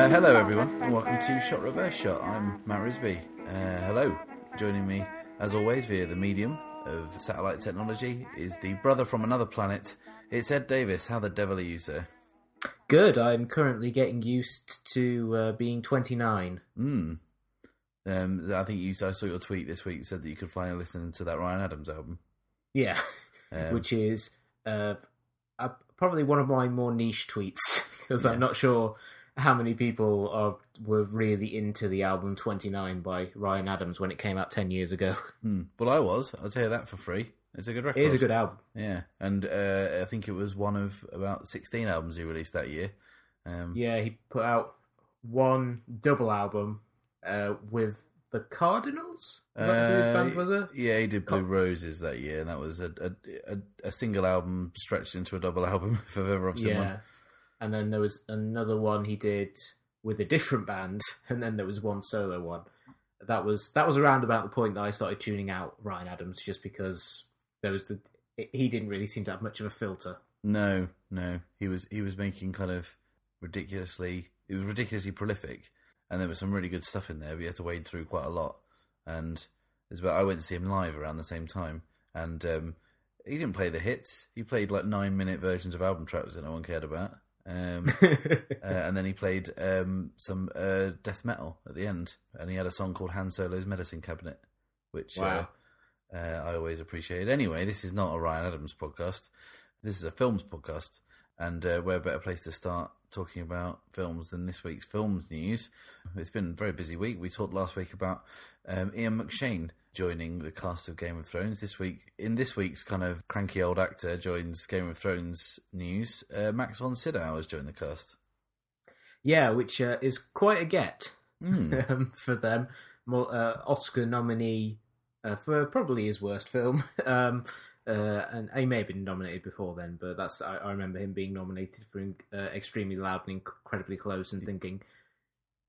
Uh, hello, everyone, and welcome to Shot Reverse Shot. I'm Matt Risby. Uh, hello. Joining me, as always, via the medium of satellite technology is the brother from another planet. It's Ed Davis. How the devil are you, sir? Good. I'm currently getting used to uh, being 29. Hmm. Um, I think you. I saw your tweet this week that said that you could finally listen to that Ryan Adams album. Yeah, Um, which is uh, uh, probably one of my more niche tweets because Yeah. I'm not sure how many people are were really into the album 29 by Ryan Adams when it came out 10 years ago. hmm. Well, I was. I'll tell you that for free. It's a good record. It is a good album. Yeah, and uh, I think it was one of about sixteen albums he released that year. Um, Yeah, he put out one double album uh, with the Cardinals. His Uh, band was it? Yeah, he did Blue Roses that year, and that was a a, a a single album stretched into a double album. If I've ever seen Yeah. one. And then there was another one he did with a different band, and then there was one solo one. That was that was around about the point that I started tuning out Ryan Adams, just because there was the he didn't really seem to have much of a filter. No, no, he was he was making kind of ridiculously. it was ridiculously prolific, and there was some really good stuff in there. But you had to wade through quite a lot. And it's about I went to see him live around the same time, and um, he didn't play the hits. He played like nine minute versions of album tracks that no one cared about. Um, uh, and then he played um, some uh, death metal at the end, and he had a song called Han Solo's Medicine Cabinet, which Wow. uh, uh, I always appreciate. It. Anyway, this is not a Ryan Adams podcast. This is a films podcast, and uh, where better place to start talking about films than this week's films news? It's been a very busy week. We talked last week about um, Ian McShane joining the cast of Game of Thrones this week. In this week's kind of cranky old actor joins Game of Thrones news, uh, Max von Sydow has joined the cast. yeah, which uh, is quite a get Mm. um, for them. More, uh, Oscar nominee uh, for probably his worst film. um, uh, and he may have been nominated before then, but that's I, I remember him being nominated for uh, extremely loud and incredibly close, and thinking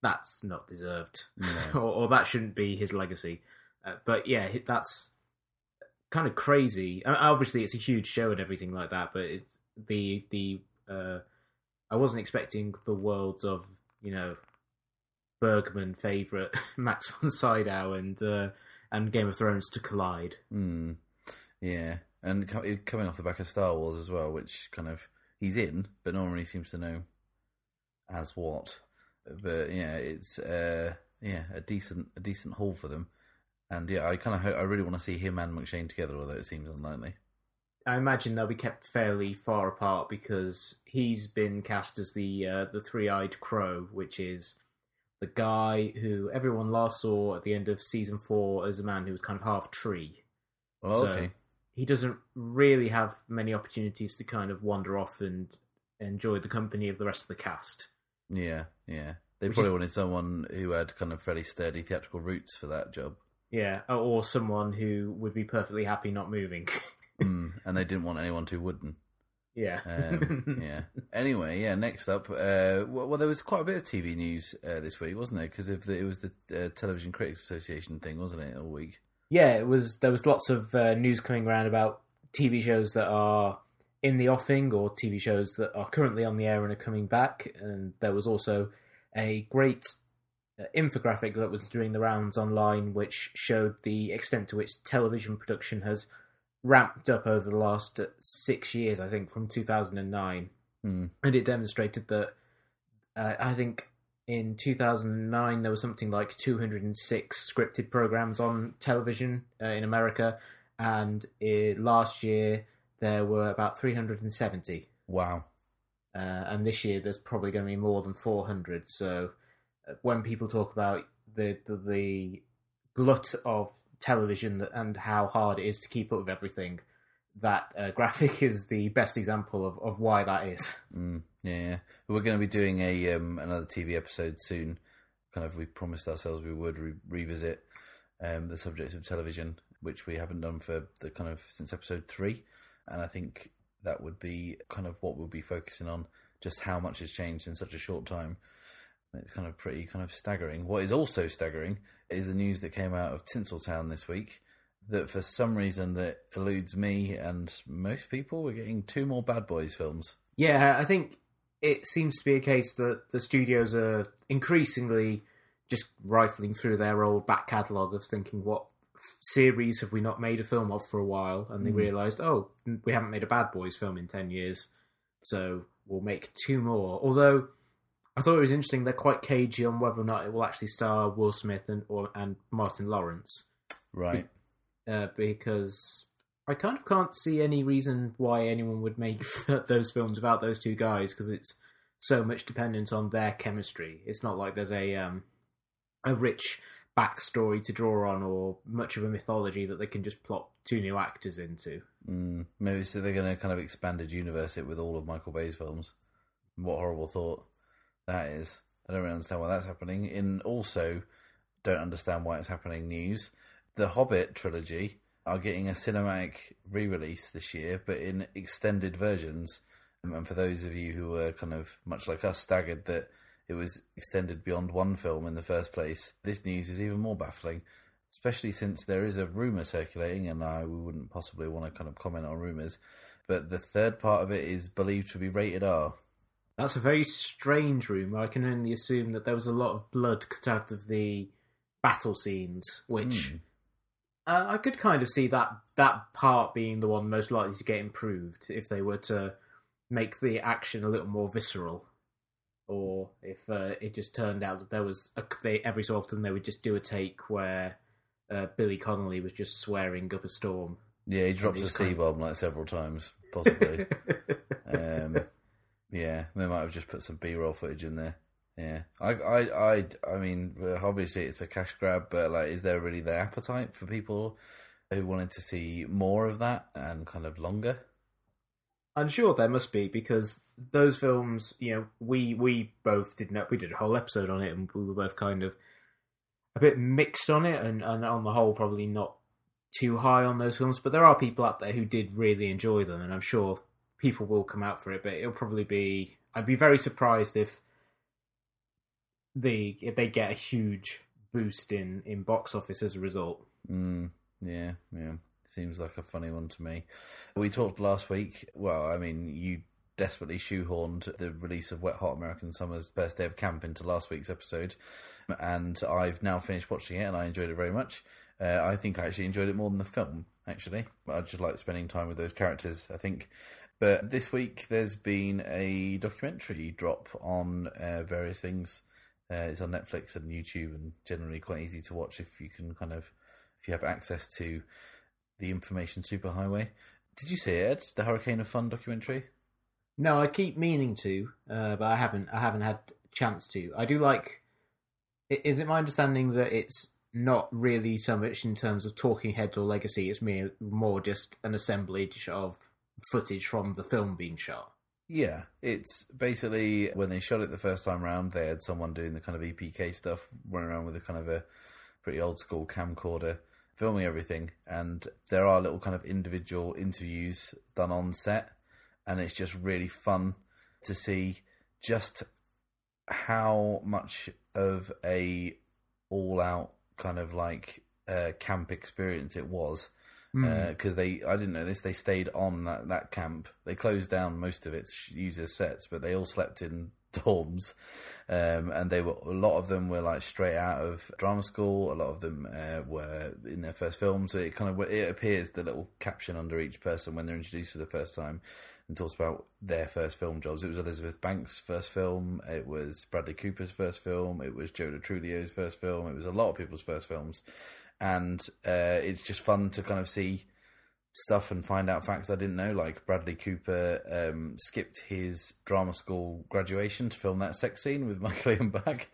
that's not deserved, No. or, or that shouldn't be his legacy. Uh, but yeah, that's kind of crazy. I mean, obviously, it's a huge show and everything like that, but it's the the uh, I wasn't expecting the worlds of you know Bergman favorite Max von Sydow and uh, and Game of Thrones to collide. Mm. Yeah, and co- coming off the back of Star Wars as well, which kind of he's in, but no one really seems to know as what. But yeah, it's uh, yeah a decent a decent haul for them, and yeah, I kind of ho- I really want to see him and McShane together, although it seems unlikely. I imagine they'll be kept fairly far apart because he's been cast as the uh, the three eyed crow, which is the guy who everyone last saw at the end of season four as a man who was kind of half tree. Well, So- okay, He doesn't really have many opportunities to kind of wander off and enjoy the company of the rest of the cast. yeah, yeah. They Which probably is- wanted someone who had kind of fairly sturdy theatrical roots for that job, Yeah, or someone who would be perfectly happy not moving. mm. and they didn't want anyone too wooden. Yeah. Um, yeah. Anyway, yeah. Next up, uh, well, well, there was quite a bit of TV news uh, this week, wasn't there? Because the, it was the uh, Television Critics Association thing, wasn't it, all week? Yeah, it was. There was lots of uh, news coming around about TV shows that are in the offing or TV shows that are currently on the air and are coming back. And there was also a great uh, infographic that was doing the rounds online, which showed the extent to which television production has ramped up over the last six years. I think from 2009 Hmm. and it demonstrated that uh, I think in 2009 there was something like 206 scripted programs on television uh, in America, and uh, last year there were about 370, Wow. uh, and this year there's probably going to be more than 400. So uh, when people talk about the the, the glut of television and how hard it is to keep up with everything. That uh, graphic is the best example of, of why that is. Mm, yeah. We're going to be doing a um, another TV episode soon. Kind of, we promised ourselves we would re- revisit um, the subject of television, which we haven't done for the kind of since episode three, and I think that would be kind of what we'll be focusing on, just how much has changed in such a short time. It's kind of pretty kind of staggering. What is also staggering is the news that came out of Tinseltown this week that for some reason that eludes me and most people, we're getting two more Bad Boys films. Yeah, I think it seems to be a case that the studios are increasingly just rifling through their old back catalogue of thinking what series have we not made a film of for a while, and they Mm. realised, oh, we haven't made a Bad Boys film in ten years, so we'll make two more. Although I thought it was interesting, they're quite cagey on whether or not it will actually star Will Smith and or and Martin Lawrence, Right. uh, because I kind of can't see any reason why anyone would make those films without those two guys because it's so much dependent on their chemistry. It's not like there's a um, a rich backstory to draw on or much of a mythology that they can just plop two new actors into. Mm, maybe so they're going to kind of expanded universe it with all of Michael Bay's films. What horrible thought that is. I don't really understand why that's happening. In also, don't understand why it's happening. News: The Hobbit trilogy are getting a cinematic re-release this year, but in extended versions. Um, And for those of you who were kind of much like us, staggered that it was extended beyond one film in the first place, this news is even more baffling especially since there is a rumor circulating, and I we wouldn't possibly want to kind of comment on rumors. But the third part of it is believed to be rated R. That's a very strange room. I can only assume that there was a lot of blood cut out of the battle scenes, which Hmm. uh, I could kind of see that that part being the one most likely to get improved if they were to make the action a little more visceral, or if uh, it just turned out that there was a, they, every so often they would just do a take where uh, Billy Connolly was just swearing up a storm. Yeah, he drops a C bomb like several times, possibly. um, yeah, they might have just put some B roll footage in there. Yeah, I, I, I, I mean, obviously it's a cash grab, but like, is there really the appetite for people who wanted to see more of that and kind of longer? I'm sure there must be because those films, you know, we we both did not we did a whole episode on it and we were both kind of a bit mixed on it and, and on the whole probably not too high on those films. But there are people out there who did really enjoy them and I'm sure people will come out for it, but it'll probably be I'd be very surprised if the if they get a huge boost in, in box office as a result. Mm, yeah, yeah. Seems like a funny one to me. We talked last week. Well, I mean, you desperately shoehorned the release of Wet Hot American Summer's first day of camp into last week's episode, and I've now finished watching it, and I enjoyed it very much. Uh, I think I actually enjoyed it more than the film. Actually, I just like spending time with those characters. I think. But this week there's been a documentary drop on uh, various things. Uh, it's on Netflix and YouTube, and generally quite easy to watch if you can kind of if you have access to the information superhighway. Did you see it, Ed? The Hurricane of Fun documentary? No, I keep meaning to, uh, but I haven't. I haven't had chance to. I do like. Is it my understanding that it's not really so much in terms of talking heads or legacy? It's mere, more just an assemblage of footage from the film being shot. Yeah, it's basically when they shot it the first time round, they had someone doing the kind of EPK stuff, running around with a kind of a pretty old school camcorder, filming everything. And there are little kind of individual interviews done on set, and it's just really fun to see just how much of a all out kind of like uh, camp experience it was because they I didn't know this they stayed on that, that camp. They closed down most of its to sh- use as sets but they all slept in dorms. Um, and they were a lot of them were like straight out of drama school. A lot of them uh, were in their first film. So it kind of it appears the little caption under each person when they're introduced for the first time and talks about their first film jobs. It was Elizabeth Banks' first film. It was Bradley Cooper's first film. It was Joe Truglio's first film. It was a lot of people's first films and uh, it's just fun to kind of see stuff and find out facts I didn't know. Like Bradley Cooper um, skipped his drama school graduation to film that sex scene with Michael Ian Black,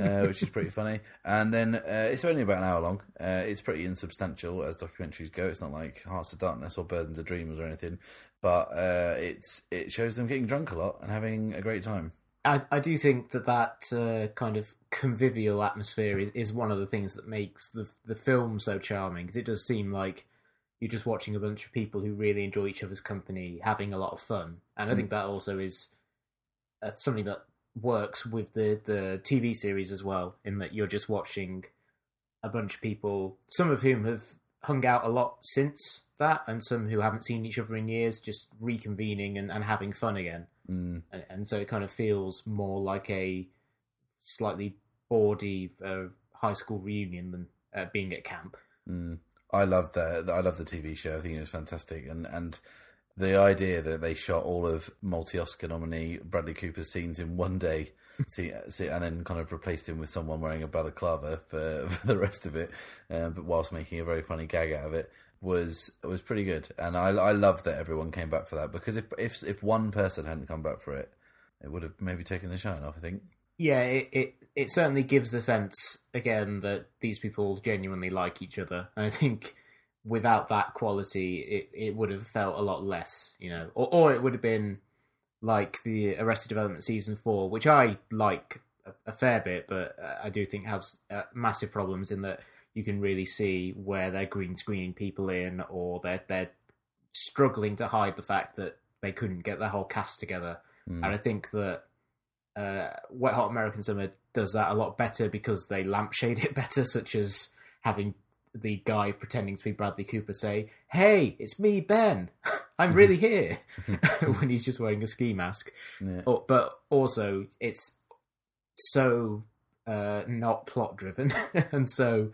uh, which is pretty funny. And then uh, it's only about an hour long. Uh, it's pretty insubstantial as documentaries go. It's not like Hearts of Darkness or Burdens of Dreams or anything, but uh, it's it shows them getting drunk a lot and having a great time. I, I do think that that uh, kind of convivial atmosphere is, is one of the things that makes the the film so charming because it does seem like you're just watching a bunch of people who really enjoy each other's company, having a lot of fun, and I think that also is uh, something that works with the the TV series as well, in that you're just watching a bunch of people, some of whom have hung out a lot since that, and some who haven't seen each other in years, just reconvening and, and having fun again. Mm. And, and so it kind of feels more like a slightly bawdy uh, high school reunion than uh, being at camp. Mm. I love the I love the TV show. I think it was fantastic, and and the idea that they shot all of multi Oscar nominee Bradley Cooper's scenes in one day, see, see, and then kind of replaced him with someone wearing a balaclava for, for the rest of it, uh, but whilst making a very funny gag out of it was was pretty good. And I I love that everyone came back for that because if if if one person hadn't come back for it, it would have maybe taken the shine off. I think. Yeah, it, it it certainly gives the sense again that these people genuinely like each other, and I think without that quality, it, it would have felt a lot less, you know, or, or it would have been like the Arrested Development season four, which I like a, a fair bit, but uh, I do think has uh, massive problems in that you can really see where they're green screening people in, or they're they're struggling to hide the fact that they couldn't get their whole cast together, Mm. and I think that. Uh, Wet Hot American Summer does that a lot better because they lampshade it better, such as having the guy pretending to be Bradley Cooper say, "Hey, it's me, Ben. I'm really here," when he's just wearing a ski mask. Yeah. Oh, but also, it's so uh, not plot driven and so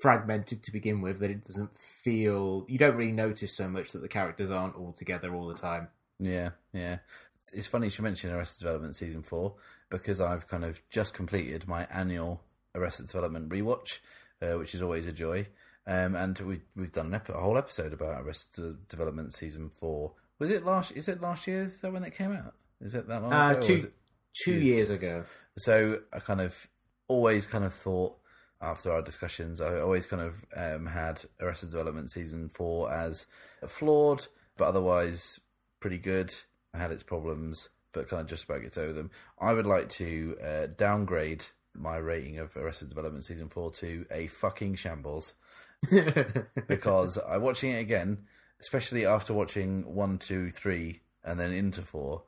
fragmented to begin with that it doesn't feel. You don't really notice so much that the characters aren't all together all the time. Yeah, yeah. It's, it's funny you should mention Arrested Development season four because I've kind of just completed my annual Arrested Development rewatch, uh, which is always a joy. Um, and we we've done an ep- a whole episode about Arrested Development season four. Was it last? Is it last year? Is that when it came out? Is it that long Uh, two- it- Two years ago. so I kind of always kind of thought after our discussions, I always kind of um, had Arrested Development season four as flawed, but otherwise pretty good. I had its problems, but kind of just about gets over them. I would like to uh, downgrade my rating of Arrested Development season four to a fucking shambles because I'm watching it again, especially after watching one, two, three, and then into four.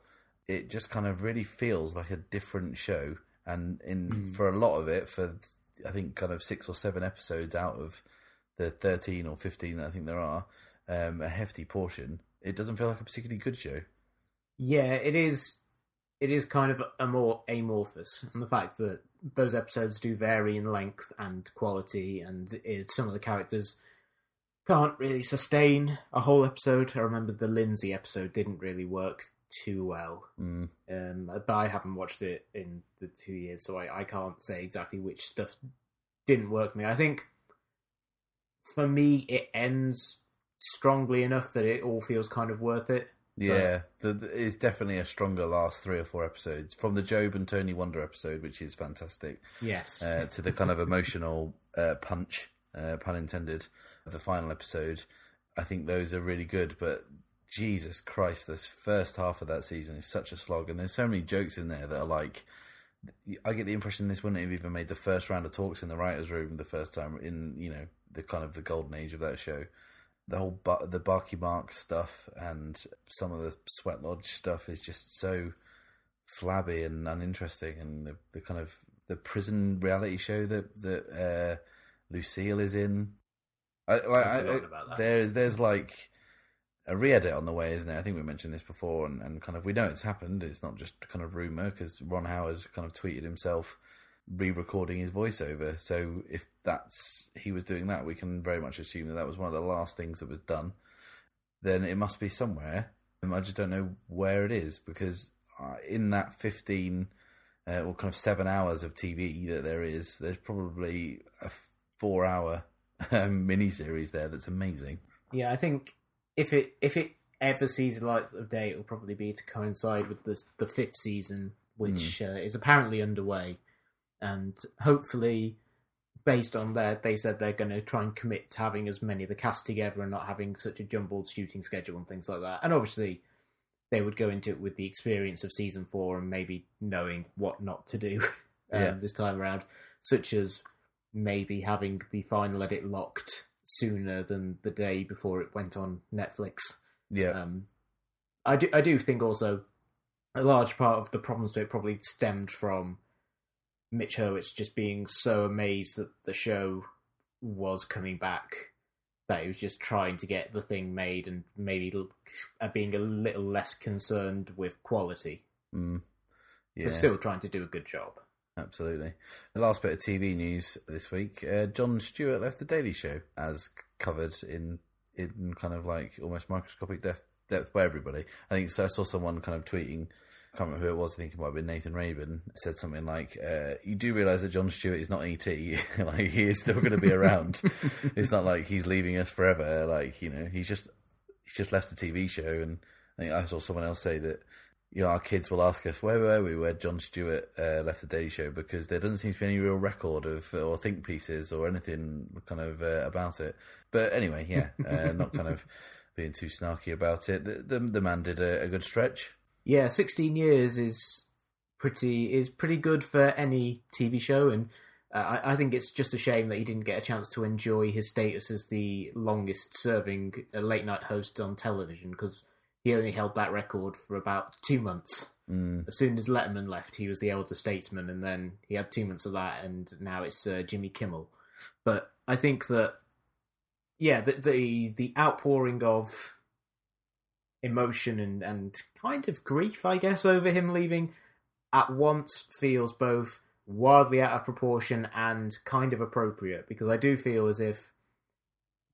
It just kind of really feels like a different show, and in for a lot of it, for I think kind of six or seven episodes out of the thirteen or fifteen that I think there are, um, a hefty portion. It doesn't feel like a particularly good show. Yeah, it is. It is kind of a more amorphous, and the fact that those episodes do vary in length and quality, and it, some of the characters can't really sustain a whole episode. I remember the Lindsay episode didn't really work too well, Mm. um, but I haven't watched it in the two years, so I, I can't say exactly which stuff didn't work for me. I think for me, it ends strongly enough that it all feels kind of worth it. Yeah, the, the, it's definitely a stronger last three or four episodes from the Gob and Tony Wonder episode, which is fantastic. Yes. uh, to the kind of emotional uh, punch, uh, pun intended, of the final episode. I think those are really good, but Jesus Christ, this first half of that season is such a slog, and there's so many jokes in there that are like. I get the impression this wouldn't have even made the first round of talks in the writers' room the first time in you know the kind of the golden age of that show. The whole Bar- the Barky Mark stuff and some of the Sweat Lodge stuff is just so flabby and uninteresting, and the, the kind of the prison reality show that that uh, Lucille is in. I, like, I, about that. There's there's like a re-edit on the way, isn't it? I think we mentioned this before, and, and kind of we know it's happened. It's not just kind of rumor because Ron Howard kind of tweeted himself re-recording his voiceover. So if that's he was doing that, we can very much assume that that was one of the last things that was done. Then it must be somewhere. And I just don't know where it is because uh, in that fifteen uh, or kind of seven hours of TV that there is, there's probably a four-hour um, mini-series there that's amazing. Yeah, I think if it if it ever sees the light of day, it will probably be to coincide with the the fifth season, which uh, is apparently underway, and hopefully, based on that, they said they're going to try and commit to having as many of the cast together and not having such a jumbled shooting schedule and things like that. And obviously, they would go into it with the experience of season four and maybe knowing what not to do um, Yeah. this time around, such as maybe having the final edit locked sooner than the day before it went on Netflix. Yeah, Um, I do, I do think also a large part of the problems to it probably stemmed from Mitch Hurwitz just being so amazed that the show was coming back that he was just trying to get the thing made and maybe uh, being a little less concerned with quality, Mm. Yeah, but still trying to do a good job. Absolutely. The last bit of TV news this week: uh, Jon Stewart left the Daily Show, as covered in in kind of like almost microscopic depth, depth by everybody. I think so. I saw someone kind of tweeting. I can't remember who it was. I think it might have been Nathan Rabin. Said something like, uh, "You do realise that Jon Stewart is not ET. like he is still going to be around. it's not like he's leaving us forever. Like you know, he's just he's just left the TV show." And I think I saw someone else say that you know, our kids will ask us where were we where Jon Stewart uh, left the Daily Show because there doesn't seem to be any real record of or think pieces or anything kind of uh, about it. But anyway, yeah, uh, not kind of being too snarky about it. The the, the man did a, a good stretch. Yeah, sixteen years is pretty is pretty good for any TV show, and uh, I, I think it's just a shame that he didn't get a chance to enjoy his status as the longest serving uh, late night host on television because he only held that record for about two months. Mm, As soon as Letterman left, he was the elder statesman, and then he had two months of that, and now it's uh, Jimmy Kimmel. But I think that, yeah, the the, the outpouring of emotion and, and kind of grief, I guess, over him leaving at once feels both wildly out of proportion and kind of appropriate because I do feel as if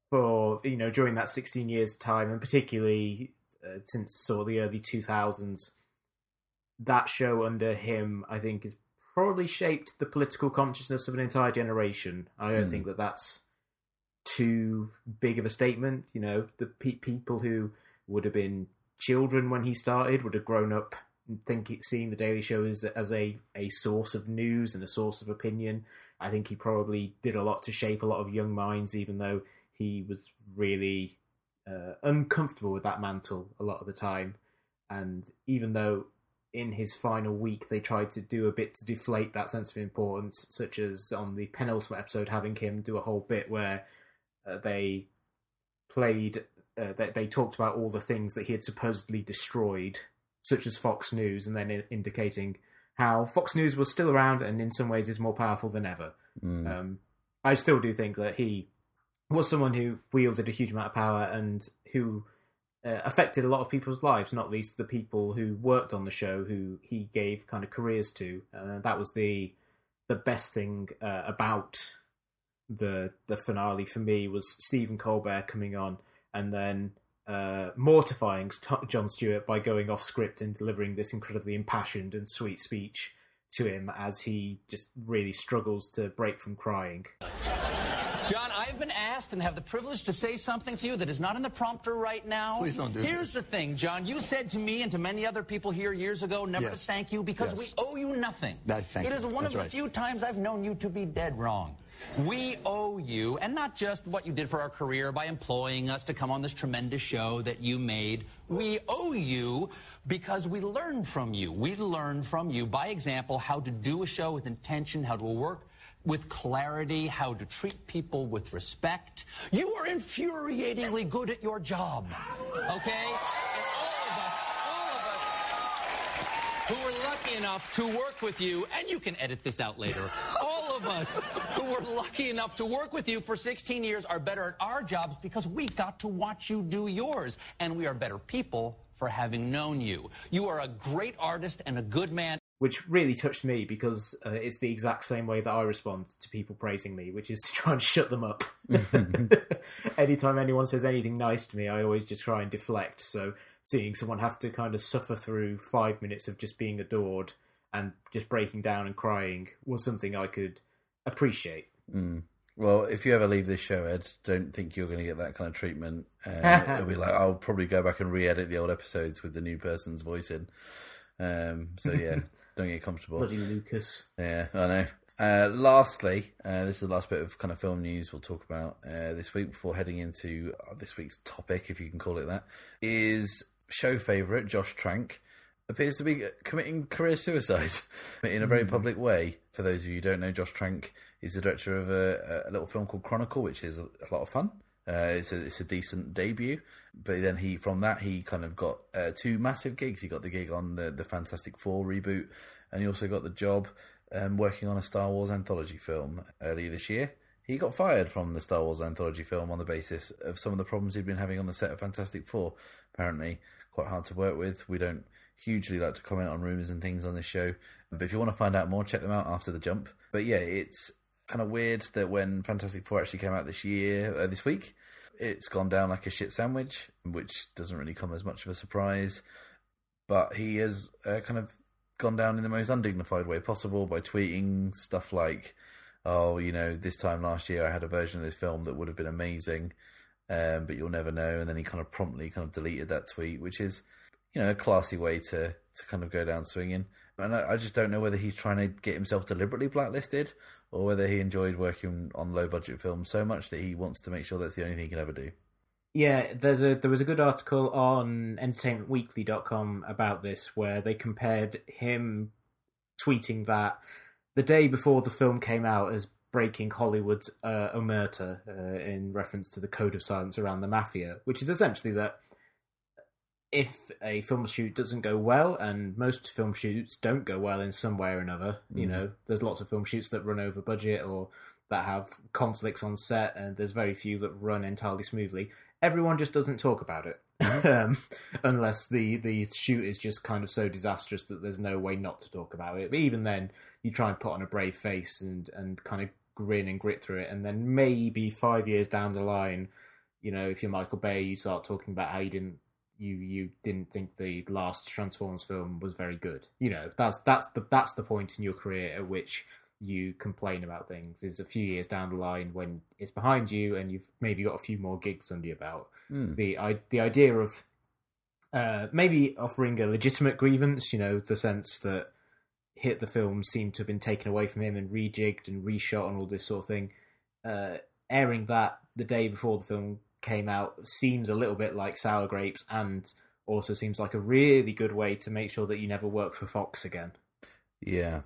for you know during that 16 years time and particularly uh, since sort of the early 2000s that show under him I think has probably shaped the political consciousness of an entire generation I don't Hmm. think that that's too big of a statement you know the pe- people who would have been children when he started would have grown up thinking seeing the Daily Show as as a a source of news and a source of opinion. I think he probably did a lot to shape a lot of young minds, even though he was really uh, uncomfortable with that mantle a lot of the time. And even though in his final week they tried to do a bit to deflate that sense of importance, such as on the penultimate episode, having him do a whole bit where uh, they played, uh, they, they talked about all the things that he had supposedly destroyed, such as Fox News, and then indicating how Fox News was still around and in some ways is more powerful than ever. mm, Um, I still do think that he was someone who wielded a huge amount of power and who uh, affected a lot of people's lives, not least the people who worked on the show, who he gave kind of careers to. Uh, that was the the best thing uh, about the the finale for me was Stephen Colbert coming on and then uh, mortifying St- Jon Stewart by going off script and delivering this incredibly impassioned and sweet speech to him as he just really struggles to break from crying. Been asked and have the privilege to say something to you that is not in the prompter right now. Please don't do Here's the thing, Jon. You said to me and to many other people here years ago never to thank you because Yes. we owe you nothing. That- thank It is one That's of the few times I've known you to be dead wrong. We owe you, and not just what you did for our career by employing us to come on this tremendous show that you made. We owe you because we learned from you. We learned from you, by example, how to do a show with intention, how to work with clarity, how to treat people with respect. You are infuriatingly good at your job. Okay? And all of us, all of us who were lucky enough to work with you, and you can edit this out later. All of us who were lucky enough to work with you for 16 years are better at our jobs because we got to watch you do yours, and we are better people for having known you. You are a great artist and a good man. Which really touched me because uh, it's the exact same way that I respond to people praising me, which is to try and shut them up. Anytime anyone says anything nice to me, I always just try and deflect. So seeing someone have to kind of suffer through five minutes of just being adored and just breaking down and crying was something I could appreciate. mm. Well, if you ever leave this show, Ed, don't think you're going to get that kind of treatment. Uh, it'll be like I'll probably go back and re-edit the old episodes with the new person's voice in. Um, so yeah, don't get comfortable. Bloody Lucas. Yeah, I know. Uh, lastly, uh, this is the last bit of kind of film news we'll talk about uh, this week before heading into uh, this week's topic, if you can call it that, is show favourite Josh Trank appears to be committing career suicide in a very public way. For those of you who don't know, Josh Trank is the director of a, a little film called Chronicle, which is a, a lot of fun. Uh, it's a it's a decent debut, but then he from that he kind of got uh, two massive gigs. He got the gig on the the Fantastic Four reboot, and he also got the job um, working on a Star Wars anthology film earlier this year. He got fired from the Star Wars anthology film on the basis of some of the problems he'd been having on the set of Fantastic Four. Apparently, quite hard to work with. We don't hugely like to comment on rumours and things on this show, but if you want to find out more, check them out after the jump. But yeah, it's kind of weird that when Fantastic Four actually came out this year, uh, this week, it's gone down like a shit sandwich, which doesn't really come as much of a surprise. But he has uh, kind of gone down in the most undignified way possible by tweeting stuff like, "Oh, you know, this time last year I had a version of this film that would have been amazing, um, but you'll never know." And then he kind of promptly kind of deleted that tweet, which is, you know, a classy way to to kind of go down swinging. And I, I just don't know whether he's trying to get himself deliberately blacklisted or whether he enjoyed working on low budget films so much that he wants to make sure that's the only thing he can ever do. Yeah, there's a there was a good article on entertainmentweekly.com about this where they compared him tweeting that the day before the film came out as breaking Hollywood's uh, omerta uh, in reference to the code of silence around the mafia, which is essentially that if a film shoot doesn't go well, and most film shoots don't go well in some way or another, you know, there's lots of film shoots that run over budget or that have conflicts on set, and there's very few that run entirely smoothly. Everyone just doesn't talk about it, um, unless the the shoot is just kind of so disastrous that there's no way not to talk about it. But even then, you try and put on a brave face and and kind of grin and grit through it, and then maybe five years down the line, you know, if you're Michael Bay, you start talking about how you didn't you you didn't think the last Transformers film was very good. You know, that's that's the that's the point in your career at which you complain about things. Is a few years down the line when it's behind you and you've maybe got a few more gigs under your belt. Mm. The I, the idea of uh, maybe offering a legitimate grievance, you know, the sense that hit the film seemed to have been taken away from him and rejigged and reshot and all this sort of thing. Uh, airing that the day before the film came out seems a little bit like sour grapes and also seems like a really good way to make sure that you never work for Fox again. Yeah,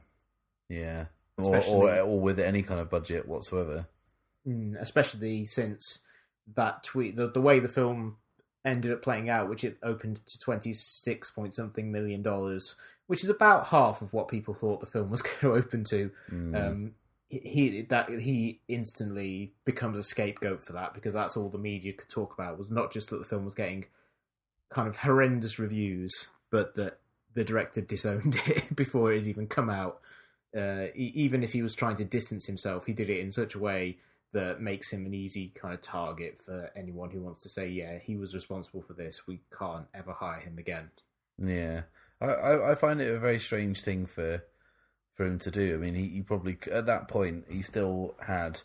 yeah, or, or or with any kind of budget whatsoever. Mm, especially since that tweet, the, the way the film ended up playing out, which it opened to 26 point something million dollars, which is about half of what people thought the film was going to open to. Mm. Um, he that he instantly becomes a scapegoat for that because that's all the media could talk about was not just that the film was getting kind of horrendous reviews, but that the director disowned it before it had even come out. Uh, even if he was trying to distance himself, he did it in such a way that makes him an easy kind of target for anyone who wants to say, "Yeah, he was responsible for this. We can't ever hire him again." Yeah, I, I I find it a very strange thing for for him to do. I mean, he, he probably at that point he still had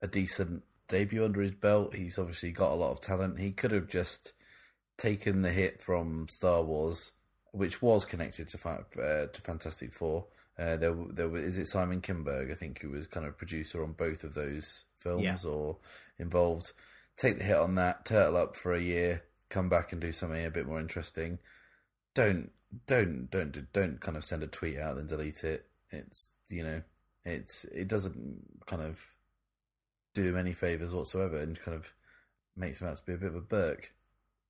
a decent debut under his belt. He's obviously got a lot of talent. He could have just taken the hit from Star Wars, which was connected to uh, to Fantastic Four. Uh, there, there was, is it Simon Kinberg? I think who was kind of producer on both of those films or involved. Take the hit on that, turtle up for a year, come back and do something a bit more interesting. Don't don't don't don't kind of send a tweet out and delete it. It's you know it's it doesn't kind of do him any favors whatsoever and kind of makes him out to be a bit of a Burke.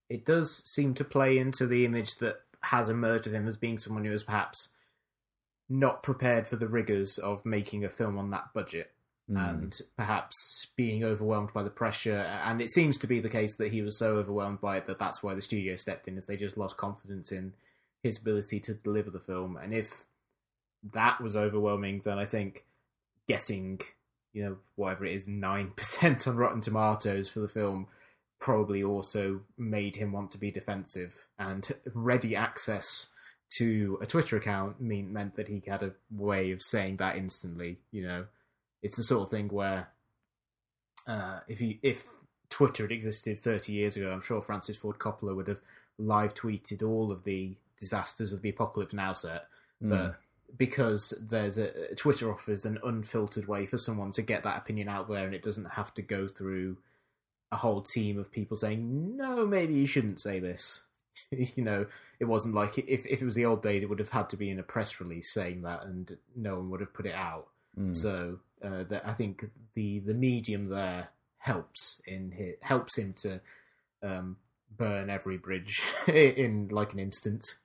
it does seem to play into the image that has emerged of him as being someone who is perhaps not prepared for the rigors of making a film on that budget Mm. and perhaps being overwhelmed by the pressure and it seems to be the case that he was so overwhelmed by it that that's why the studio stepped in as they just lost confidence in his ability to deliver the film and if that was overwhelming then i think getting you know whatever it is 9% on rotten tomatoes for the film probably also made him want to be defensive and ready access to a Twitter account mean, meant that he had a way of saying that instantly. You know, it's the sort of thing where uh, if he if Twitter had existed 30 years ago, I'm sure Francis Ford Coppola would have live tweeted all of the disasters of the Apocalypse Now set. But because there's a Twitter offers an unfiltered way for someone to get that opinion out there, and it doesn't have to go through a whole team of people saying, "No, maybe you shouldn't say this." you know, it wasn't like if if it was the old days, it would have had to be in a press release saying that, and no one would have put it out. Mm. So uh, that I think the the medium there helps in helps him to um, burn every bridge in like an instant.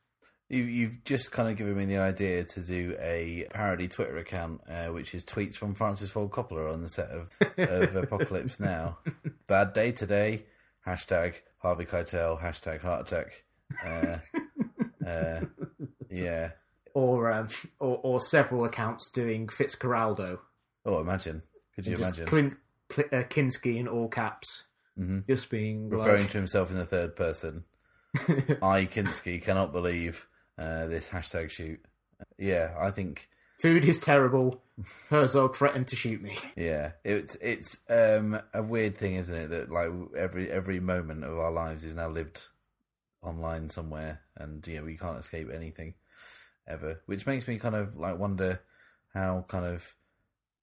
You, you've just kind of given me the idea to do a parody Twitter account, uh, which is tweets from Francis Ford Coppola on the set of, of Apocalypse Now. Bad day today. Hashtag Harvey Keitel. Hashtag heart attack. Uh, uh, yeah. Or, um, or or several accounts doing Fitzcarraldo. Oh, imagine. Could you imagine? Clint, Cl- uh, Kinski in all caps, Mhm. just being Referring like, to himself in the third person. I, Kinski, cannot believe uh, this hashtag shoot. Yeah, I think "Food is terrible." Herzog threatened to shoot me. Yeah, it's it's um, a weird thing, isn't it? That like every every moment of our lives is now lived online somewhere, and you know we can't escape anything ever. Which makes me kind of like wonder how kind of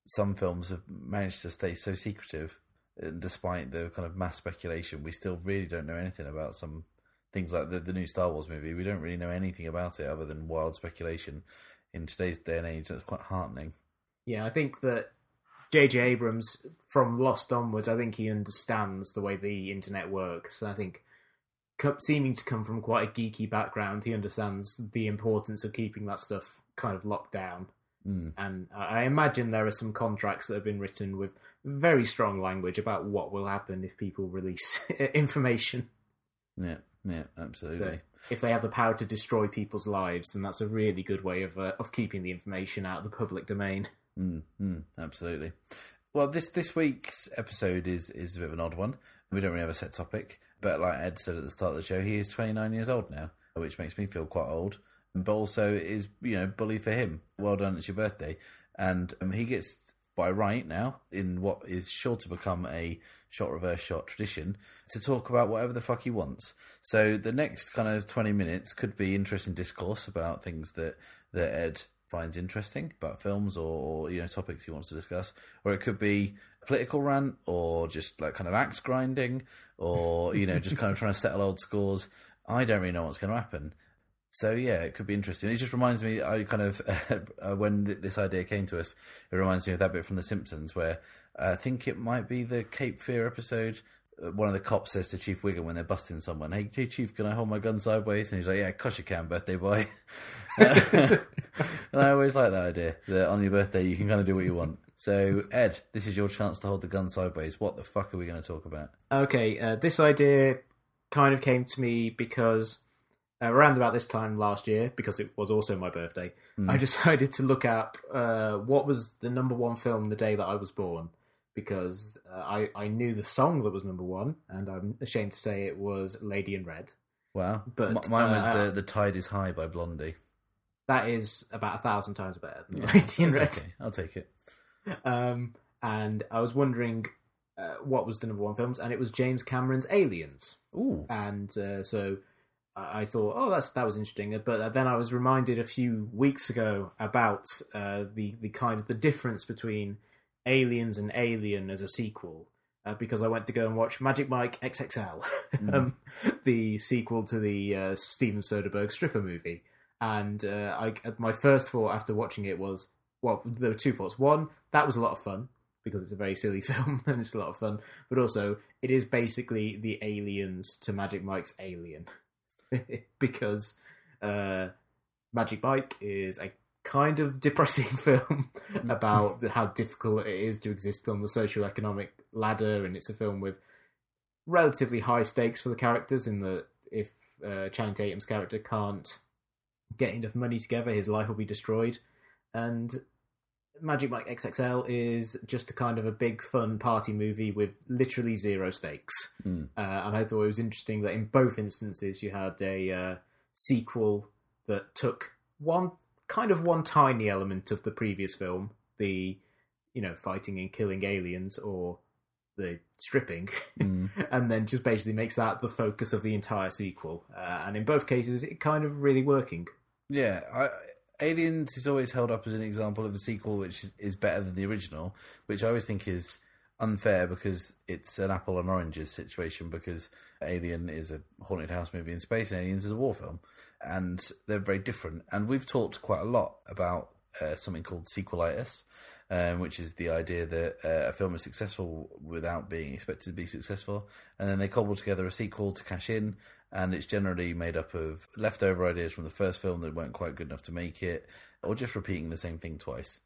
some films have managed to stay so secretive, despite the kind of mass speculation. We still really don't know anything about some things like the the new Star Wars movie. We don't really know anything about it other than wild speculation. In today's day and age, that's quite heartening. Yeah, I think that J.J. Abrams, from Lost onwards, I think he understands the way the internet works. And I think, seeming to come from quite a geeky background, he understands the importance of keeping that stuff kind of locked down. Mm. And I I imagine there are some contracts that have been written with very strong language about what will happen if people release information. Yeah, yeah, absolutely. If they have the power to destroy people's lives, then that's a really good way of uh, of keeping the information out of the public domain. Mm, mm, absolutely. Well, this this week's episode is is a bit of an odd one. We don't really have a set topic, but like Ed said at the start of the show, he is 29 years old now, which makes me feel quite old. And but also is you know bully for him. Well done, it's your birthday, and um, he gets by right now in what is sure to become a shot reverse shot tradition to talk about whatever the fuck he wants. So the next kind of 20 minutes could be interesting discourse about things that that Ed finds interesting about films or, or you know topics he wants to discuss, or it could be political rant or just like kind of axe grinding or you know just kind of trying to settle old scores. I don't really know what's going to happen. So yeah, it could be interesting. It just reminds me. I kind of uh, when th- this idea came to us, it reminds me of that bit from The Simpsons where uh, I think it might be the Cape Fear episode. uh, One of the cops says to Chief Wiggum when they're busting someone, "Hey, hey Chief, can I hold my gun sideways?" And he's like, "Yeah, of course you can, birthday boy." and I always like that idea that on your birthday you can kind of do what you want. So Ed, this is your chance to hold the gun sideways. What the fuck are we going to talk about? Okay, uh, this idea kind of came to me because uh, around about this time last year, because it was also my birthday, I decided to look up uh, what was the number one film the day that I was born. Because uh, I, I knew the song that was number one, and I'm ashamed to say it was Lady in Red. Wow, But, M- mine was uh, the the Tide is High by Blondie. That is about a thousand times better than Yeah, Lady in Red. okay. I'll take it. Um, and I was wondering uh, what was the number one films, and it was James Cameron's Aliens. Ooh, and uh, so I thought, oh, that's that was interesting. But then I was reminded a few weeks ago about uh, the the kind of the difference between Aliens and Alien as a sequel. Uh, because I went to go and watch Magic Mike XXL, um, the sequel to the uh, Steven Soderbergh stripper movie, and uh, I, my first thought after watching it was, well, there were two thoughts. One, that was a lot of fun because it's a very silly film and it's a lot of fun, but also it is basically the aliens to Magic Mike's Alien because uh, Magic Mike is a kind of depressing film about how difficult it is to exist on the social economic ladder, and it's a film with relatively high stakes for the characters. In that, if uh, Channing Tatum's character can't get enough money together, his life will be destroyed, and Magic Mike XXL is just a kind of a big fun party movie with literally zero stakes. Mm. Uh, and I thought it was interesting that in both instances you had a uh, sequel that took one kind of one tiny element of the previous film, the you know fighting and killing aliens or the stripping, Mm. and then just basically makes that the focus of the entire sequel. Uh, and in both cases, it kind of really working. yeah. I, Aliens is always held up as an example of a sequel which is, better than the original, which I always think is unfair because it's an apple and oranges situation. Because Alien is a haunted house movie in space, and Aliens is a war film, and they're very different. And we've talked quite a lot about uh, something called sequelitis, um, which is the idea that uh, a film is successful without being expected to be successful, and then they cobble together a sequel to cash in, and it's generally made up of leftover ideas from the first film that weren't quite good enough to make it, or just repeating the same thing twice.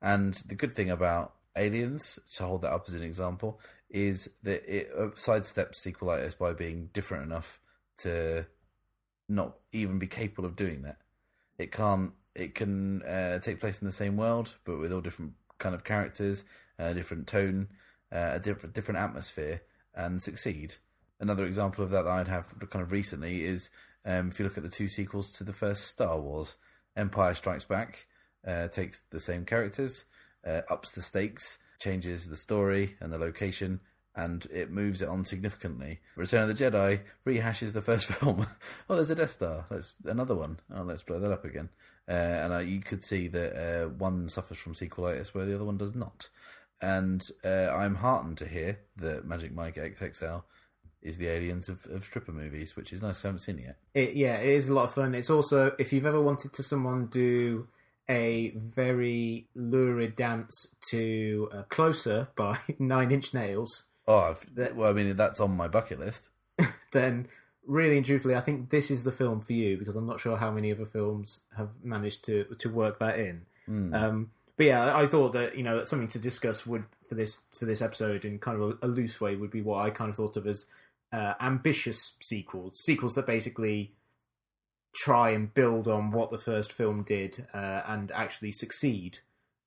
And the good thing about Aliens, to hold that up as an example, is that it sidesteps sequelitis by being different enough to not even be capable of doing that. It can't. It can uh, take place in the same world, but with all different kind of characters, a different tone, uh, a different different atmosphere, and succeed. Another example of that, that I'd have kind of recently is um, if you look at the two sequels to the first Star Wars, Empire Strikes Back uh, takes the same characters, uh, ups the stakes, changes the story and the location, and it moves it on significantly. Return of the Jedi rehashes the first film. oh, there's a Death Star. Let's another one. Oh, let's blow that up again. Uh, and uh, you could see that uh, one suffers from sequelitis where the other one does not. And uh, I'm heartened to hear that Magic Mike XXL is the aliens of, of stripper movies, which is nice. I haven't seen it yet. It, yeah, it is a lot of fun. It's also if you've ever wanted to someone do a very lurid dance to uh, "Closer" by Nine Inch Nails, Oh, I've, well, I mean that's on my bucket list. then really and truthfully, I think this is the film for you because I'm not sure how many other films have managed to to work that in. Um, but yeah, I thought that you know something to discuss would for this for this episode in kind of a, a loose way would be what I kind of thought of as uh, ambitious sequels, sequels that basically try and build on what the first film did uh, and actually succeed,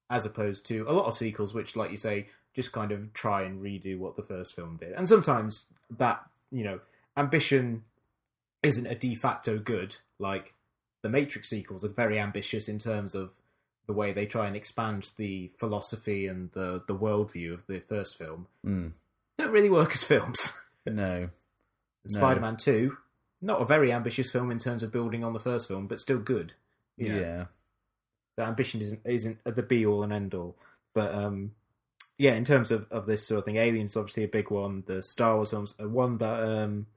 as opposed to a lot of sequels which, like you say, just kind of try and redo what the first film did. And sometimes that you know ambition isn't a de facto good. Like the Matrix sequels are very ambitious in terms of the way they try and expand the philosophy and the the worldview of the first film. Mm. Don't really work as films. No. Spider Man Two, not a very ambitious film in terms of building on the first film, but still good. You know, yeah, the ambition isn't isn't the be all and end all. But um, yeah, in terms of, of this sort of thing, Aliens is obviously a big one. The Star Wars films, uh, one that um,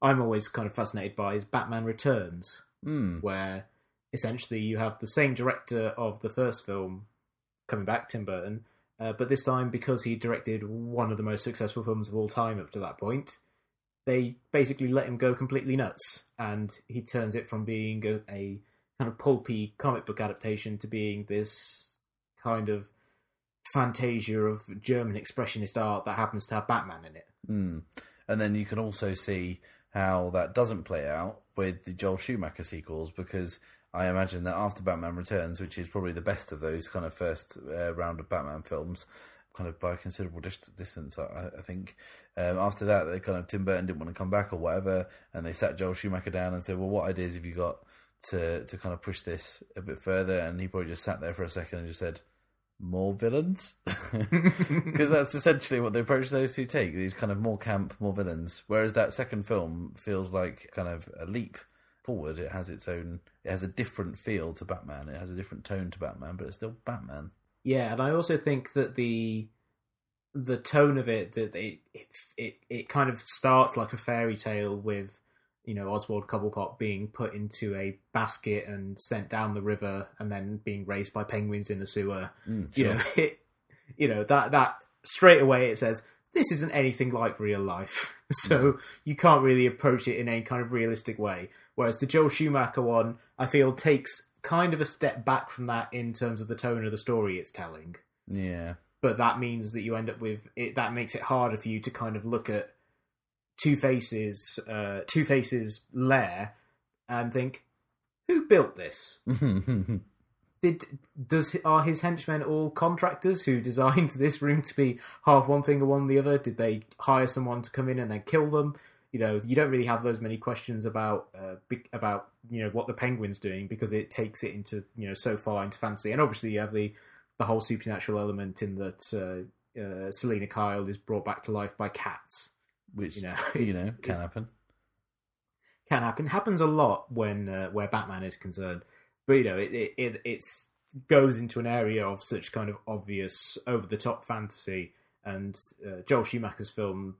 I'm always kind of fascinated by is Batman Returns, mm. where essentially you have the same director of the first film coming back, Tim Burton, uh, but this time because he directed one of the most successful films of all time up to that point, they basically let him go completely nuts, and he turns it from being a, a kind of pulpy comic book adaptation to being this kind of fantasia of German expressionist art that happens to have Batman in it. Mm. And then you can also see how that doesn't play out with the Joel Schumacher sequels because I imagine that after Batman Returns, which is probably the best of those kind of first uh, round of Batman films, kind of by a considerable dis- distance, I, I think. Um, after that, they kind of Tim Burton didn't want to come back or whatever, and they sat Joel Schumacher down and said, "Well, what ideas have you got to to kind of push this a bit further?" And he probably just sat there for a second and just said, "More villains," because that's essentially what the approach those two take. These kind of more camp, more villains. Whereas that second film feels like kind of a leap forward. It has its own. It has a different feel to Batman. It has a different tone to Batman, but it's still Batman. Yeah, and I also think that the the tone of it that it it it, it kind of starts like a fairy tale with you know Oswald Cobblepot being put into a basket and sent down the river and then being raised by penguins in the sewer. Mm, You know, it you know that that straight away it says this isn't anything like real life, so you can't really approach it in any kind of realistic way. Whereas the Joel Schumacher one, I feel takes kind of a step back from that in terms of the tone of the story it's telling Yeah. but that means that you end up with it. That makes it harder for you to kind of look at Two Faces, uh, Two Faces' lair, and think, who built this? Did does are his henchmen all contractors who designed this room to be half one thing or one the other? Did they hire someone to come in and then kill them? You know, you don't really have those many questions about uh, about you know what the penguin's doing because it takes it into you know so far into fantasy, and obviously you have the the whole supernatural element in that uh, uh, Selina Kyle is brought back to life by cats. Which You know, you know, can happen. Can happen. Happens a lot when uh, where Batman is concerned. But you know, it it, it it's goes into an area of such kind of obvious over the top fantasy, and uh, Joel Schumacher's film,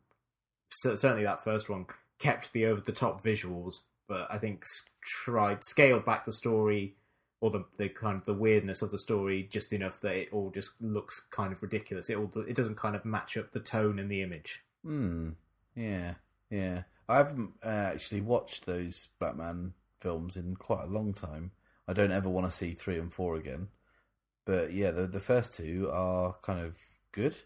cer- certainly that first one, kept the over the top visuals, but I think tried scaled back the story or the, the kind of the weirdness of the story just enough that it all just looks kind of ridiculous. It all it doesn't kind of match up the tone and the image. Hmm. Yeah. Yeah. I haven't uh, actually watched those Batman films in quite a long time. I don't ever want to see three and four again. But yeah, the the first two are kind of good.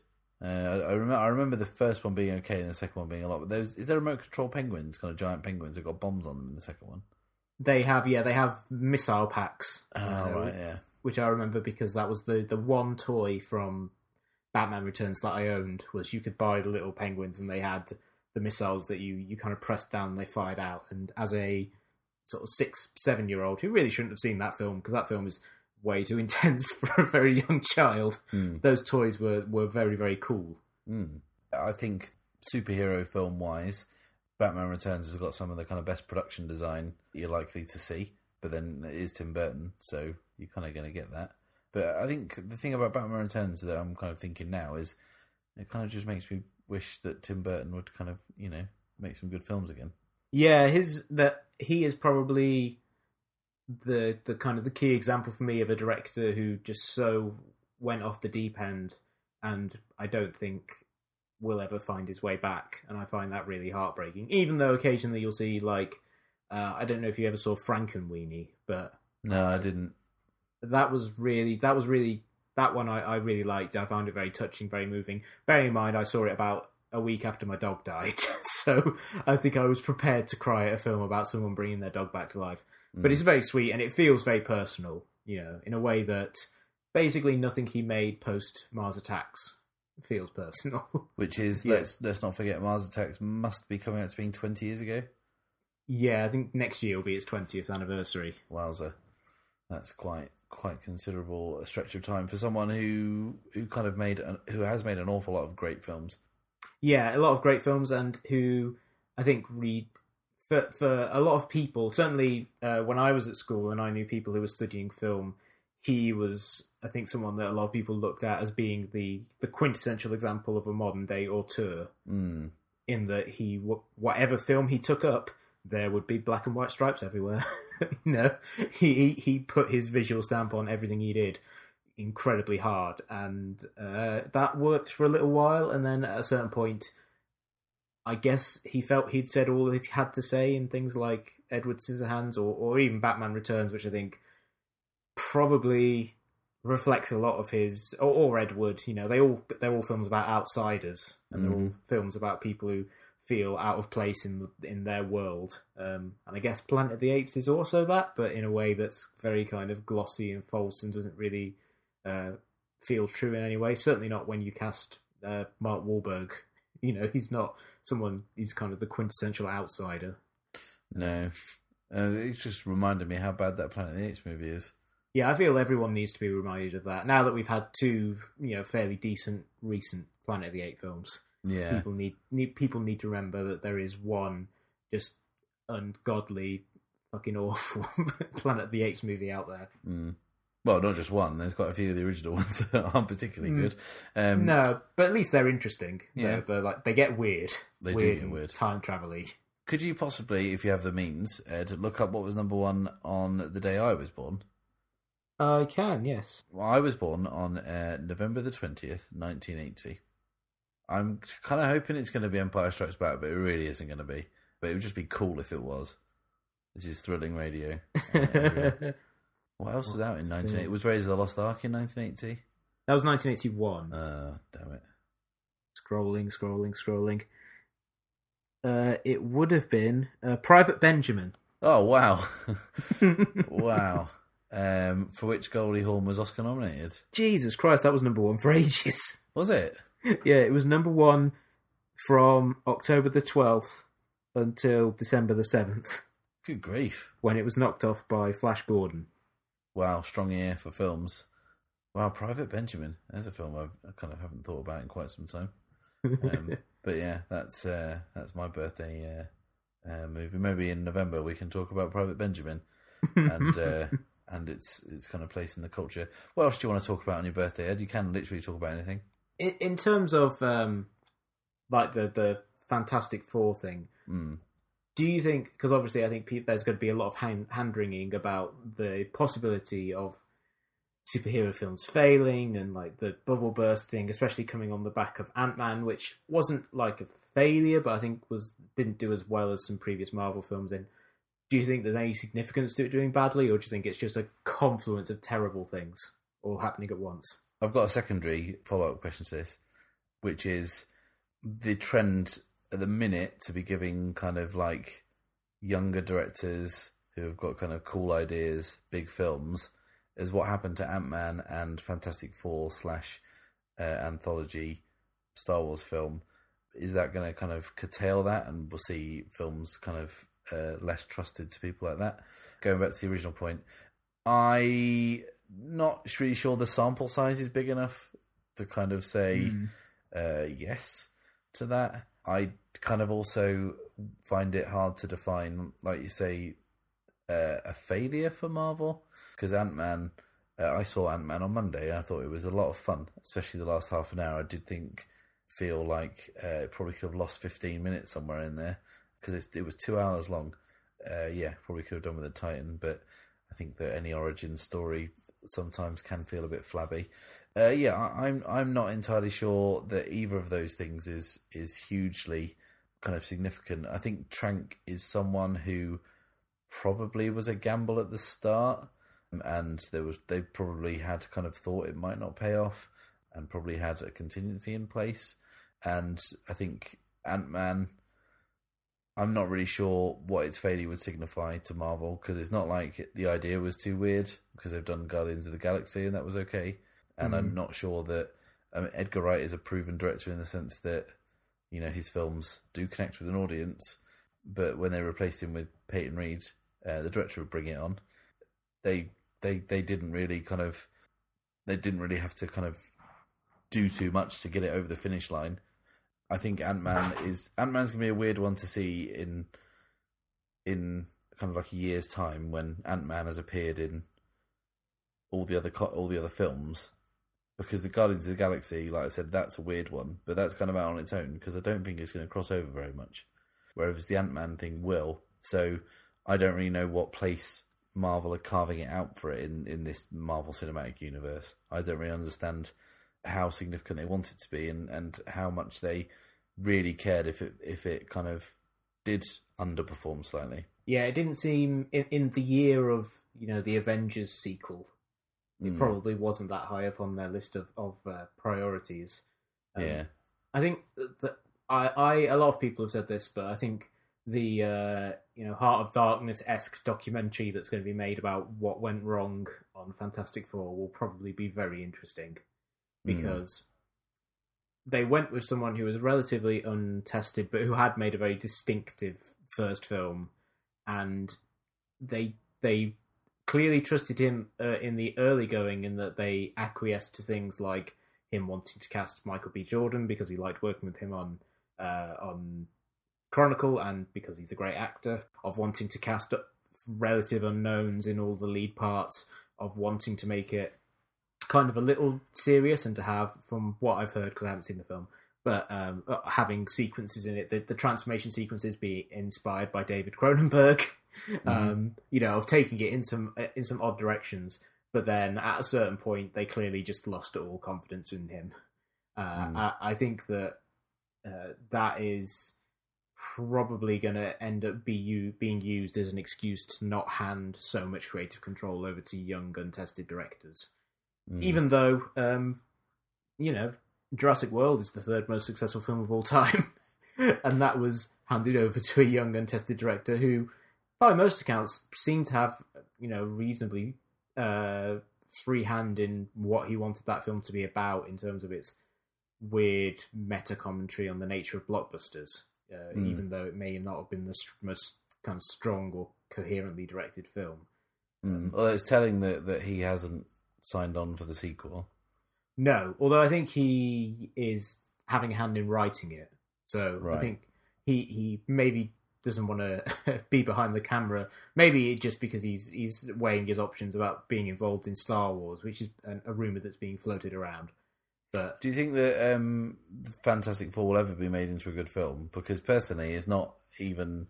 Uh, I, I remember I remember the first one being okay and the second one being a lot. But there's is there remote control penguins, kind of giant penguins that got bombs on them in the second one? They have yeah, they have missile packs. Oh uh, right, yeah. which I remember because that was the the one toy from Batman Returns that I owned was you could buy the little penguins and they had the missiles that you you kind of pressed down and they fired out. And as a sort of six seven year old who really shouldn't have seen that film because that film is way too intense for a very young child, Hmm. those toys were were very very cool. Mm. I think superhero film wise, Batman Returns has got some of the kind of best production design you're likely to see. But then it is Tim Burton, so you're kind of going to get that. But I think the thing about Batman Returns that I'm kind of thinking now is it kind of just makes me wish that Tim Burton would kind of you know make some good films again. Yeah, his that he is probably the the kind of the key example for me of a director who just so went off the deep end, and I don't think will ever find his way back. And I find that really heartbreaking. Even though occasionally you'll see like uh, I don't know if you ever saw Frankenweenie, but No, I didn't. that was really that was really that one I, I really liked. I found it very touching, very moving. Bearing in mind I saw it about a week after my dog died, so I think I was prepared to cry at a film about someone bringing their dog back to life. But it's mm. very sweet and it feels very personal, you know, in a way that basically nothing he made post Mars Attacks feels personal. Which is Yeah. let's let's not forget Mars Attacks must be coming out to being 20 years ago. yeah, I think next year will be its twentieth anniversary. Wowzer, that's quite quite considerable a stretch of time for someone who who kind of made an, who has made an awful lot of great films. Yeah, a lot of great films, and who I think read for for a lot of people. Certainly, uh, when I was at school and I knew people who were studying film, he was I think someone that a lot of people looked at as being the the quintessential example of a modern day auteur. Mm. In that he whatever film he took up, there would be black and white stripes everywhere. you know, he, he he put his visual stamp on everything he did incredibly hard, and uh, that worked for a little while. And then at a certain point, I guess he felt he'd said all he had to say in things like Edward Scissorhands or or even Batman Returns, which I think probably reflects a lot of his or, or Edward. You know, they all they're all films about outsiders, and they're all films about people who feel out of place in in their world. Um, and I guess Planet of the Apes is also that, but in a way that's very kind of glossy and false and doesn't really uh, feel true in any way. Certainly not when you cast uh, Mark Wahlberg. You know, he's not someone who's kind of the quintessential outsider. No, uh, it's just reminded me how bad that Planet of the Apes movie is. Yeah, I feel everyone needs to be reminded of that now that we've had two, you know, fairly decent recent Planet of the Apes films. Yeah, People need, need people need to remember that there is one just ungodly, fucking awful Planet of the Apes movie out there. mm. Well, not just one. There's quite a few of the original ones that aren't particularly Mm. good. Um, no, but at least they're interesting. Yeah. they're, they're like they get weird. They do get weird. Time travel-y. Could you possibly, if you have the means, Ed, look up what was number one on the day I was born? I can, yes. Well, I was born on uh, November the 20th, 1980. I'm kind of hoping it's going to be Empire Strikes Back, but it really isn't going to be. But it would just be cool if it was. This is thrilling radio. Uh. what else was out in 1980? it? Was Raiders of the Lost Ark in 1980? That was 1981. Uh, damn it. scrolling, scrolling, scrolling. Uh, it would have been uh, Private Benjamin. Oh, wow. wow. Um, for which Goldie Hawn was Oscar nominated. Jesus Christ, that was number one for ages. Was it? yeah, it was number one from October the 12th until December the 7th, Good grief. when it was knocked off by Flash Gordon. Wow, strong year for films. Wow, Private Benjamin. There's a film I've, I kind of haven't thought about in quite some time. Um, but yeah, that's uh, that's my birthday uh, uh, movie. Maybe in November we can talk about Private Benjamin and uh, and its its kind of place in the culture. What else do you want to talk about on your birthday, Ed? You can literally talk about anything. in, in terms of um, like the the Fantastic Four thing, Mm. Do you think? Because obviously, I think there's going to be a lot of hand, wringing about the possibility of superhero films failing and like the bubble bursting, especially coming on the back of Ant Man, which wasn't like a failure, but I think was didn't do as well as some previous Marvel films. And do you think there's any significance to it doing badly, or do you think it's just a confluence of terrible things all happening at once? I've got a secondary follow up question to this, which is the trend at the minute to be giving kind of like younger directors who have got kind of cool ideas, big films, is what happened to Ant Man and Fantastic Four slash uh, anthology Star Wars film. Is that going to kind of curtail that, and we'll see films kind of uh, less trusted to people like that? Going back to the original point, I not really sure the sample size is big enough to kind of say Mm. uh, yes to that. I kind of also find it hard to define, like you say, uh, a failure for Marvel because Ant Man. Uh, I saw Ant Man on Monday. I thought it was a lot of fun, especially the last half an hour. I did think feel like uh, it probably could have lost fifteen minutes somewhere in there because it was two hours long. Uh, yeah, probably could have done with a Titan, but I think that any origin story sometimes can feel a bit flabby. Uh, yeah, I, I'm I'm not entirely sure that either of those things is is hugely kind of significant. I think Trank is someone who probably was a gamble at the start, and there was they probably had kind of thought it might not pay off, and probably had a contingency in place. And I think Ant Man. I'm not really sure what its failure would signify to Marvel because it's not like the idea was too weird because they've done Guardians of the Galaxy and that was okay. And I'm not sure that I mean, Edgar Wright is a proven director in the sense that you know his films do connect with an audience, but when they replaced him with Peyton Reed, uh, the director of Bring It On, they they they didn't really kind of they didn't really have to kind of do too much to get it over the finish line. I think Ant Man is Ant Man's gonna be a weird one to see in in kind of like a year's time when Ant Man has appeared in all the other all the other films because the Guardians of the Galaxy, like I said, that's a weird one, but that's kind of out on its own because I don't think it's going to cross over very much. Whereas the Ant Man thing will. So I don't really know what place Marvel are carving it out for it in, in this Marvel Cinematic Universe. I don't really understand how significant they want it to be and, and how much they really cared if it if it kind of did underperform slightly. Yeah, it didn't seem in, in the year of you know the Avengers sequel. It Mm. probably wasn't that high up on their list of of uh, priorities. Um, yeah. I think that I, I a lot of people have said this, but I think the uh, you know Heart of Darkness esque documentary that's going to be made about what went wrong on Fantastic Four will probably be very interesting because they went with someone who was relatively untested, but who had made a very distinctive first film, and they they clearly trusted him uh, in the early going in that they acquiesced to things like him wanting to cast Michael B. Jordan because he liked working with him on uh, on Chronicle and because he's a great actor, of wanting to cast relative unknowns in all the lead parts, of wanting to make it kind of a little serious and to have, from what I've heard, because I haven't seen the film, but um, uh, having sequences in it, the, the transformation sequences be inspired by David Cronenberg, um, you know, of taking it in some in some odd directions. But then at a certain point, they clearly just lost all confidence in him. Uh, Mm. I, I think that uh, that is probably going to end up be you being used as an excuse to not hand so much creative control over to young, untested directors. Mm. Even though, um, you know, Jurassic World is the third most successful film of all time, and that was handed over to a young, untested director who, by most accounts, seemed to have, you know, reasonably uh, free hand in what he wanted that film to be about in terms of its weird meta commentary on the nature of blockbusters, uh, Mm. even though it may not have been the st- most kind of strong or coherently directed film. Mm. Well, it's telling that, that he hasn't signed on for the sequel. No, although I think he is having a hand in writing it, so I think he he maybe doesn't want to be behind the camera. Maybe just because he's he's weighing his options about being involved in Star Wars, which is an, a rumor that's being floated around. But Do you think that um, Fantastic Four will ever be made into a good film? Because personally, it's not even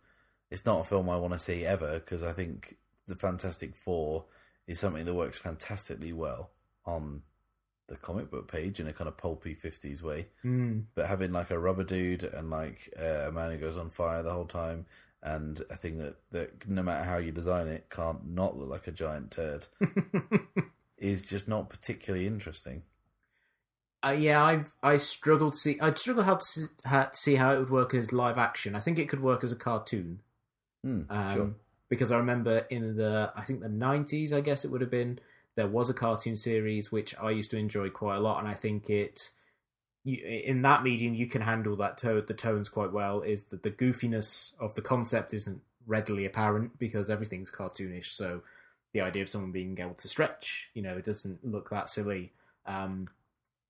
it's not a film I want to see ever because I think the Fantastic Four is something that works fantastically well on the comic book page in a kind of pulpy 50s way. Mm. But having like a rubber dude and like uh, a man who goes on fire the whole time and a thing that, that no matter how you design it can't not look like a giant turd is just not particularly interesting. Uh, yeah, I've I struggled to see. I'd struggle how to see, how to see how it would work as live action. I think it could work as a cartoon. Hmm, Um, sure. Because I remember in the I think the nineties, I guess it would have been there was a cartoon series which I used to enjoy quite a lot, and I think it in that medium you can handle that tone the tones quite well. Is that the goofiness of the concept isn't readily apparent because everything's cartoonish. So the idea of someone being able to stretch, you know, doesn't look that silly. Um,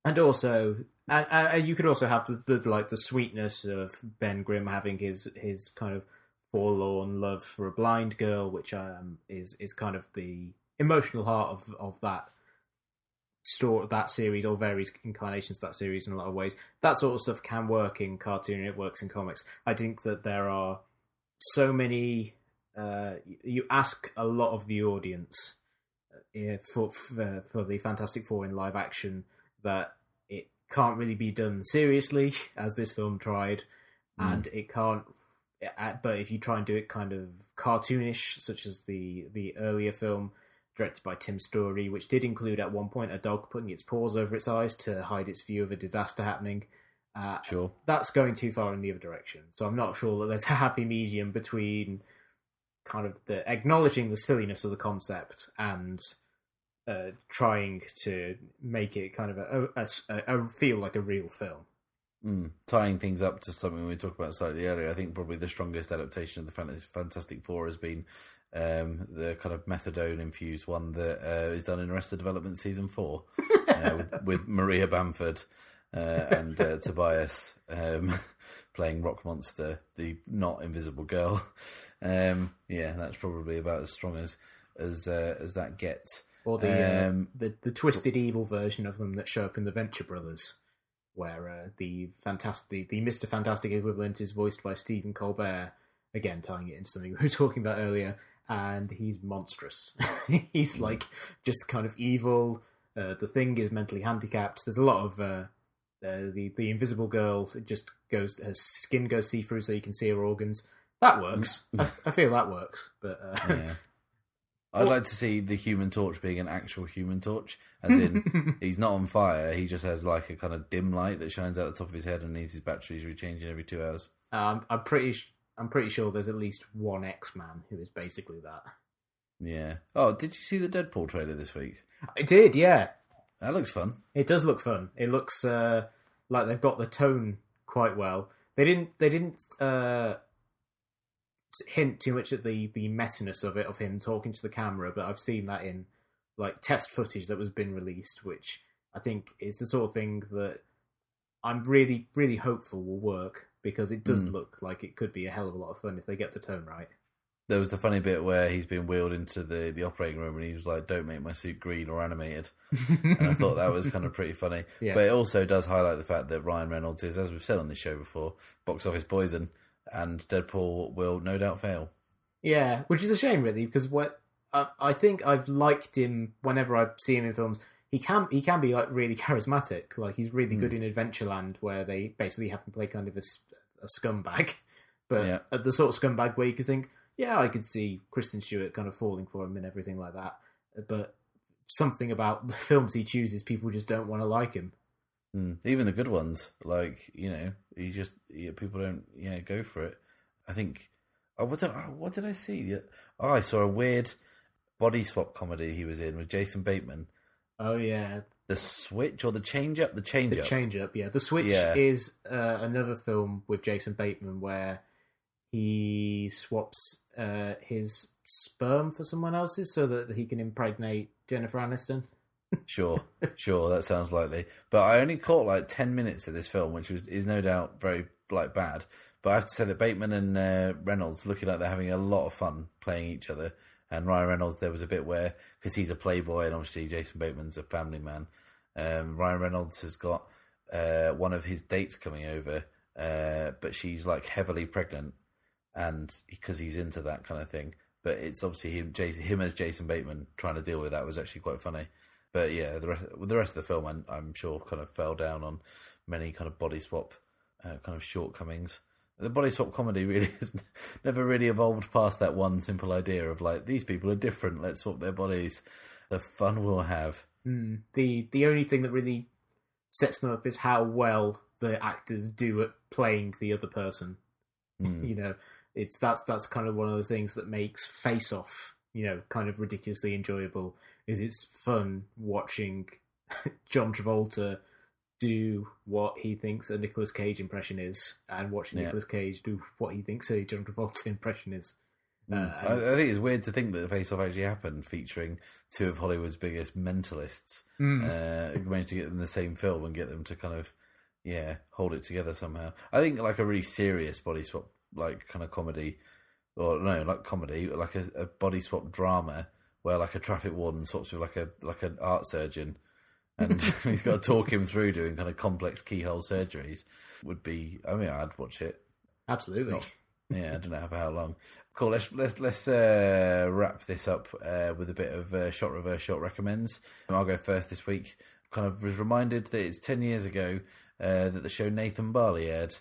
and also, and, and you could also have the, the like the sweetness of Ben Grimm having his his kind of forlorn love for a blind girl, which um, is is kind of the emotional heart of of that story, that series, or various incarnations of that series in a lot of ways. That sort of stuff can work in cartoon, and it works in comics. I think that there are so many. Uh, you ask a lot of the audience uh, for, for for the Fantastic Four in live action that it can't really be done seriously as this film tried, and it can't. uh, But if you try and do it kind of cartoonish, such as the the earlier film directed by Tim Story, which did include at one point a dog putting its paws over its eyes to hide its view of a disaster happening. Uh, Sure. that's going too far in the other direction. So I'm not sure that there's a happy medium between kind of the acknowledging the silliness of the concept and uh, trying to make it kind of a, a, a, a feel like a real film. Mm. Tying things up to something we talked about slightly earlier, I think probably the strongest adaptation of the Fantastic Four has been um, the kind of methadone infused one that uh, is done in Arrested Development season four uh, with, with Maria Bamford uh, and uh, Tobias um, playing Rock Monster, the not invisible girl. Um, yeah, that's probably about as strong as as uh, as that gets. Or the, Um, uh, the the twisted evil version of them that show up in the Venture Brothers, where uh, the fantastic the Mister Fantastic equivalent is voiced by Stephen Colbert. Again, tying it into something we were talking about earlier, and he's monstrous. he's like just kind of evil. Uh, the thing is mentally handicapped. There's a lot of uh, uh, the the Invisible Girl It just goes her skin goes see through, so you can see her organs. That works. I, I feel that works, but uh, Yeah. I'd like to see the Human Torch being an actual Human Torch, as in he's not on fire. He just has like a kind of dim light that shines out the top of his head and needs his batteries rechanging every two hours. Um, I'm pretty. I'm pretty sure there's at least one X Man who is basically that. Yeah. Oh, did you see the Deadpool trailer this week? I did, yeah. That looks fun. It does look fun. It looks uh, like they've got the tone quite well. They didn't. They didn't uh, hint too much at the the meta-ness of it of him talking to the camera, but I've seen that in like test footage that was been released, which I think is the sort of thing that I'm really really hopeful will work because it does Mm. look like it could be a hell of a lot of fun if they get the tone right. There was the funny bit where he's been wheeled into the, the operating room and he was like, "Don't make my suit green or animated." and I thought that was kind of pretty funny. Yeah. But it also does highlight the fact that Ryan Reynolds is, as we've said on this show before, box office poison, and Deadpool will no doubt fail. Yeah, which is a shame, really, because what I, I think I've liked him whenever I see him in films. He can he can be like really charismatic. Like he's really good in Adventureland, where they basically have him play kind of a, a scumbag, but Yeah. the sort of scumbag where you could think, yeah, I could see Kristen Stewart kind of falling for him and everything like that. But something about the films he chooses, people just don't want to like him. Mm. Even the good ones, like you know, he just yeah, people don't yeah go for it. I think. Oh, what did oh, what did I see? Oh, I saw a weird body swap comedy he was in with Jason Bateman. Oh yeah, The Switch or the Change Up? The Change The Up. Change Up, yeah. The Switch Yeah. is uh, another film with Jason Bateman where he swaps uh, his sperm for someone else's so that he can impregnate Jennifer Aniston. Sure, sure, that sounds likely. But I only caught like ten minutes of this film, which was is no doubt very like bad. But I have to say that Bateman and uh, Reynolds looking like they're having a lot of fun playing each other. And Ryan Reynolds, there was a bit where because he's a playboy and obviously Jason Bateman's a family man. Um, Ryan Reynolds has got uh, one of his dates coming over, uh, but she's like heavily pregnant. and because he's into that kind of thing. But it's obviously him, Jason, him as Jason Bateman trying to deal with that was actually quite funny. But yeah, the rest, the rest of the film, I'm, I'm sure, kind of fell down on many kind of body swap uh, kind of shortcomings. The body swap comedy really has never really evolved past that one simple idea of like these people are different. Let's swap their bodies. The fun we'll have. Mm. The the only thing that really sets them up is how well the actors do at playing the other person. Mm. You know, it's that's that's kind of one of the things that makes Face Off, you know, kind of ridiculously enjoyable. Is it's fun watching John Travolta do what he thinks a Nicolas Cage impression is, and watching Yeah. Nicolas Cage do what he thinks a John Travolta impression is. Mm. Uh, I, I think it's weird to think that the Face Off actually happened, featuring two of Hollywood's biggest mentalists. Mm. Uh, managed to get them in the same film and get them to kind of, yeah, hold it together somehow. I think like a really serious body swap, like kind of comedy, or no, like comedy, like a, a body swap drama where like a traffic warden swaps with like a like an art surgeon, and he's got to talk him through doing kind of complex keyhole surgeries. Would be, I mean, I'd watch it. Absolutely. Yeah, I don't know for how long. Cool. Let's let's let's uh, wrap this up uh, with a bit of uh, shot reverse shot recommends. I'll go first this week. Kind of was reminded that it's ten years ago uh, that the show Nathan Barley aired,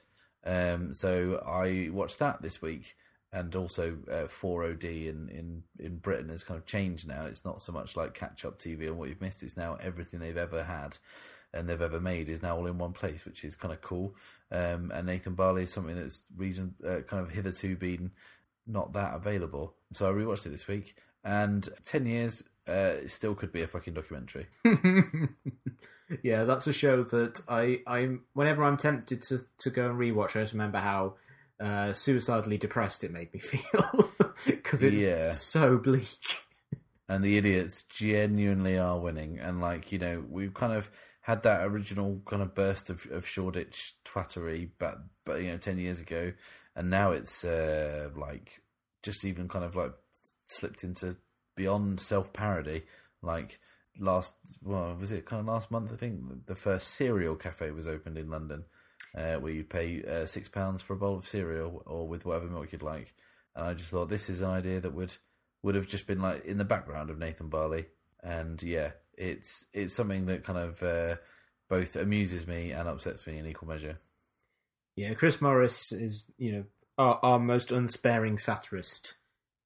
um, so I watched that this week. And also, uh, 4OD in, in, in Britain has kind of changed now. It's not so much like catch up TV and what you've missed. It's now everything they've ever had and they've ever made is now all in one place, which is kind of cool. Um, and Nathan Barley is something that's region uh, kind of hitherto been not that available. So I rewatched it this week, and ten years uh, it still could be a fucking documentary. yeah, that's a show that I I'm whenever I'm tempted to to go and rewatch, I just remember how uh, suicidally depressed it made me feel because it's Yeah. so bleak. and the idiots genuinely are winning. And like you know, we've kind of had that original kind of burst of, of Shoreditch twattery, but but you know, ten years ago, and now it's uh, like just even kind of like slipped into beyond self parody. Like last, well, was it kind of last month? I think the first cereal cafe was opened in London, uh, where you pay uh, six pounds for a bowl of cereal or with whatever milk you'd like. And I just thought this is an idea that would would have just been like in the background of Nathan Barley, and yeah, it's it's something that kind of uh, both amuses me and upsets me in equal measure. Yeah, Chris Morris is you know our, our most unsparing satirist,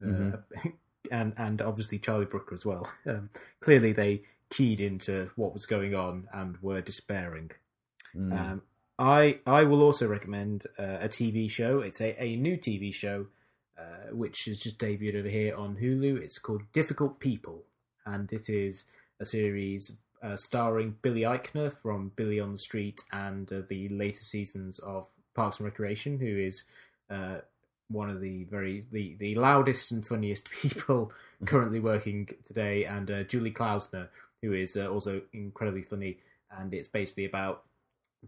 uh, and and obviously Charlie Brooker as well. Um, clearly, they keyed into what was going on and were despairing. Mm. Um, I I will also recommend uh, a TV show. It's a, a new TV show uh, which has just debuted over here on Hulu. It's called Difficult People, and it is a series uh, starring Billy Eichner from Billy on the Street and uh, the later seasons of Parks and Recreation, who is uh, one of the very the, the loudest and funniest people currently working today, and uh, Julie Klausner, who is also incredibly funny. And it's basically about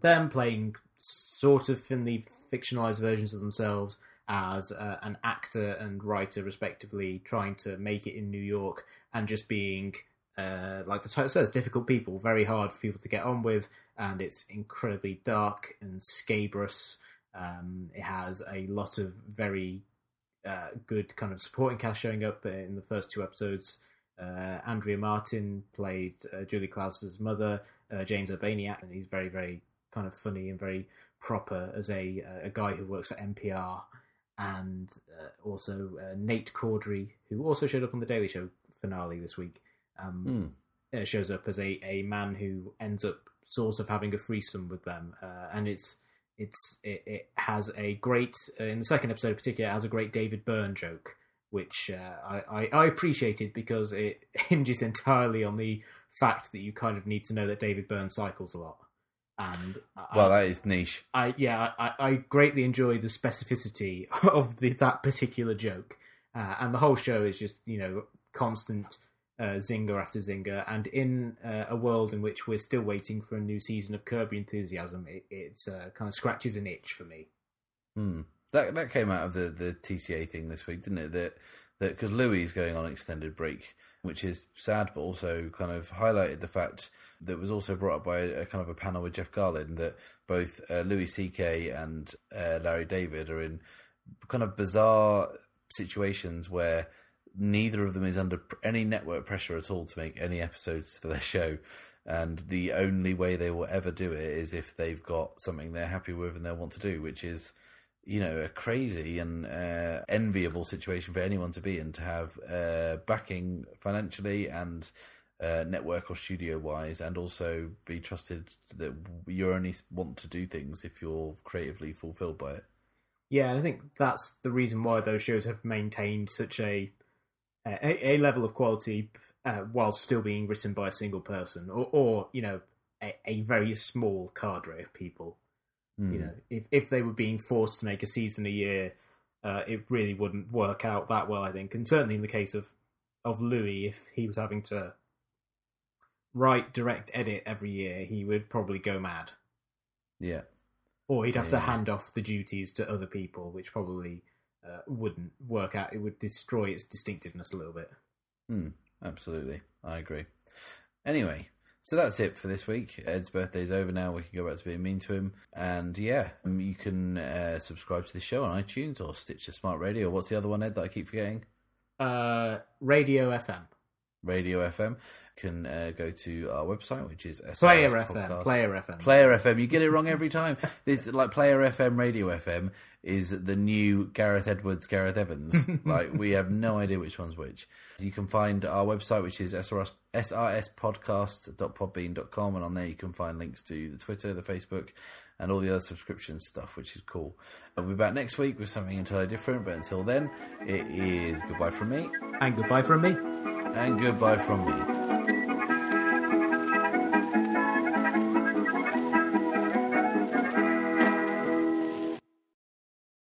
them playing sort of thinly fictionalized versions of themselves as uh, an actor and writer, respectively, trying to make it in New York and just being, uh, like the title says, difficult people, very hard for people to get on with, and it's incredibly dark and scabrous. Um, it has a lot of very uh, good kind of supporting cast showing up in the first two episodes. Uh, Andrea Martin played uh, Julie Klausner's mother, uh, James Urbaniak, and he's very, very kind of funny and very proper as a a guy who works for NPR, and uh, also uh, Nate Corddry, who also showed up on the Daily Show finale this week. Um, Mm. uh, shows up as a, a man who ends up sort of having a threesome with them, uh, and it's it's it, it has a great uh, in the second episode in particular it has a great David Byrne joke, which uh, I, I I appreciated because it hinges entirely on the fact that you kind of need to know that David Byrne cycles a lot, and I- Well, that is niche. I yeah, I, I greatly enjoy the specificity of the, that particular joke, uh, and the whole show is just you know constant uh, zinger after zinger. And in uh, a world in which we're still waiting for a new season of Curb Your Enthusiasm, it it's uh, kind of scratches an itch for me. Hmm. That that came out of the, the TCA thing this week, didn't it? That that because Louis is going on extended break, which is sad, but also kind of highlighted the fact that was also brought up by a, kind of a panel with Jeff Garlin that both uh, Louis C.K. and uh, Larry David are in kind of bizarre situations where neither of them is under any network pressure at all to make any episodes for their show. And the only way they will ever do it is if they've got something they're happy with and they want to do, which is, you know, a crazy and uh, enviable situation for anyone to be in to have uh, backing financially and uh, network or studio wise, and also be trusted that you only want to do things if you're creatively fulfilled by it. Yeah, and I think that's the reason why those shows have maintained such a a, a level of quality uh, while still being written by a single person, or, or you know, a, a very small cadre of people. Hmm. You know, if if they were being forced to make a season a year, uh, it really wouldn't work out that well. I think, and certainly in the case of of Louis, if he was having to write, direct, edit every year, he would probably go mad, Yeah. or he'd have to Yeah. hand off the duties to other people, which probably uh, wouldn't work out. It would destroy its distinctiveness a little bit. Hmm, absolutely. I agree. Anyway, so that's it for this week. Ed's birthday's over now. We can go back to being mean to him. And yeah, um, you can uh, subscribe to the show on iTunes or Stitcher Smart Radio. What's the other one, Ed, that I keep forgetting? Uh, Radio FM, Radio FM. Can uh, go to our website, which is SRS Player Podcast. FM, Player FM. Player FM. You get it wrong every time. This like Player FM, Radio FM is the new Gareth Edwards, Gareth Evans. like we have no idea which one's which. You can find our website, which is SRS, srspodcast.podbean.com, and on there you can find links to the Twitter, the Facebook, and all the other subscription stuff, which is cool. I'll be back next week with something entirely different, but until then, it is goodbye from me and goodbye from me. and goodbye from me.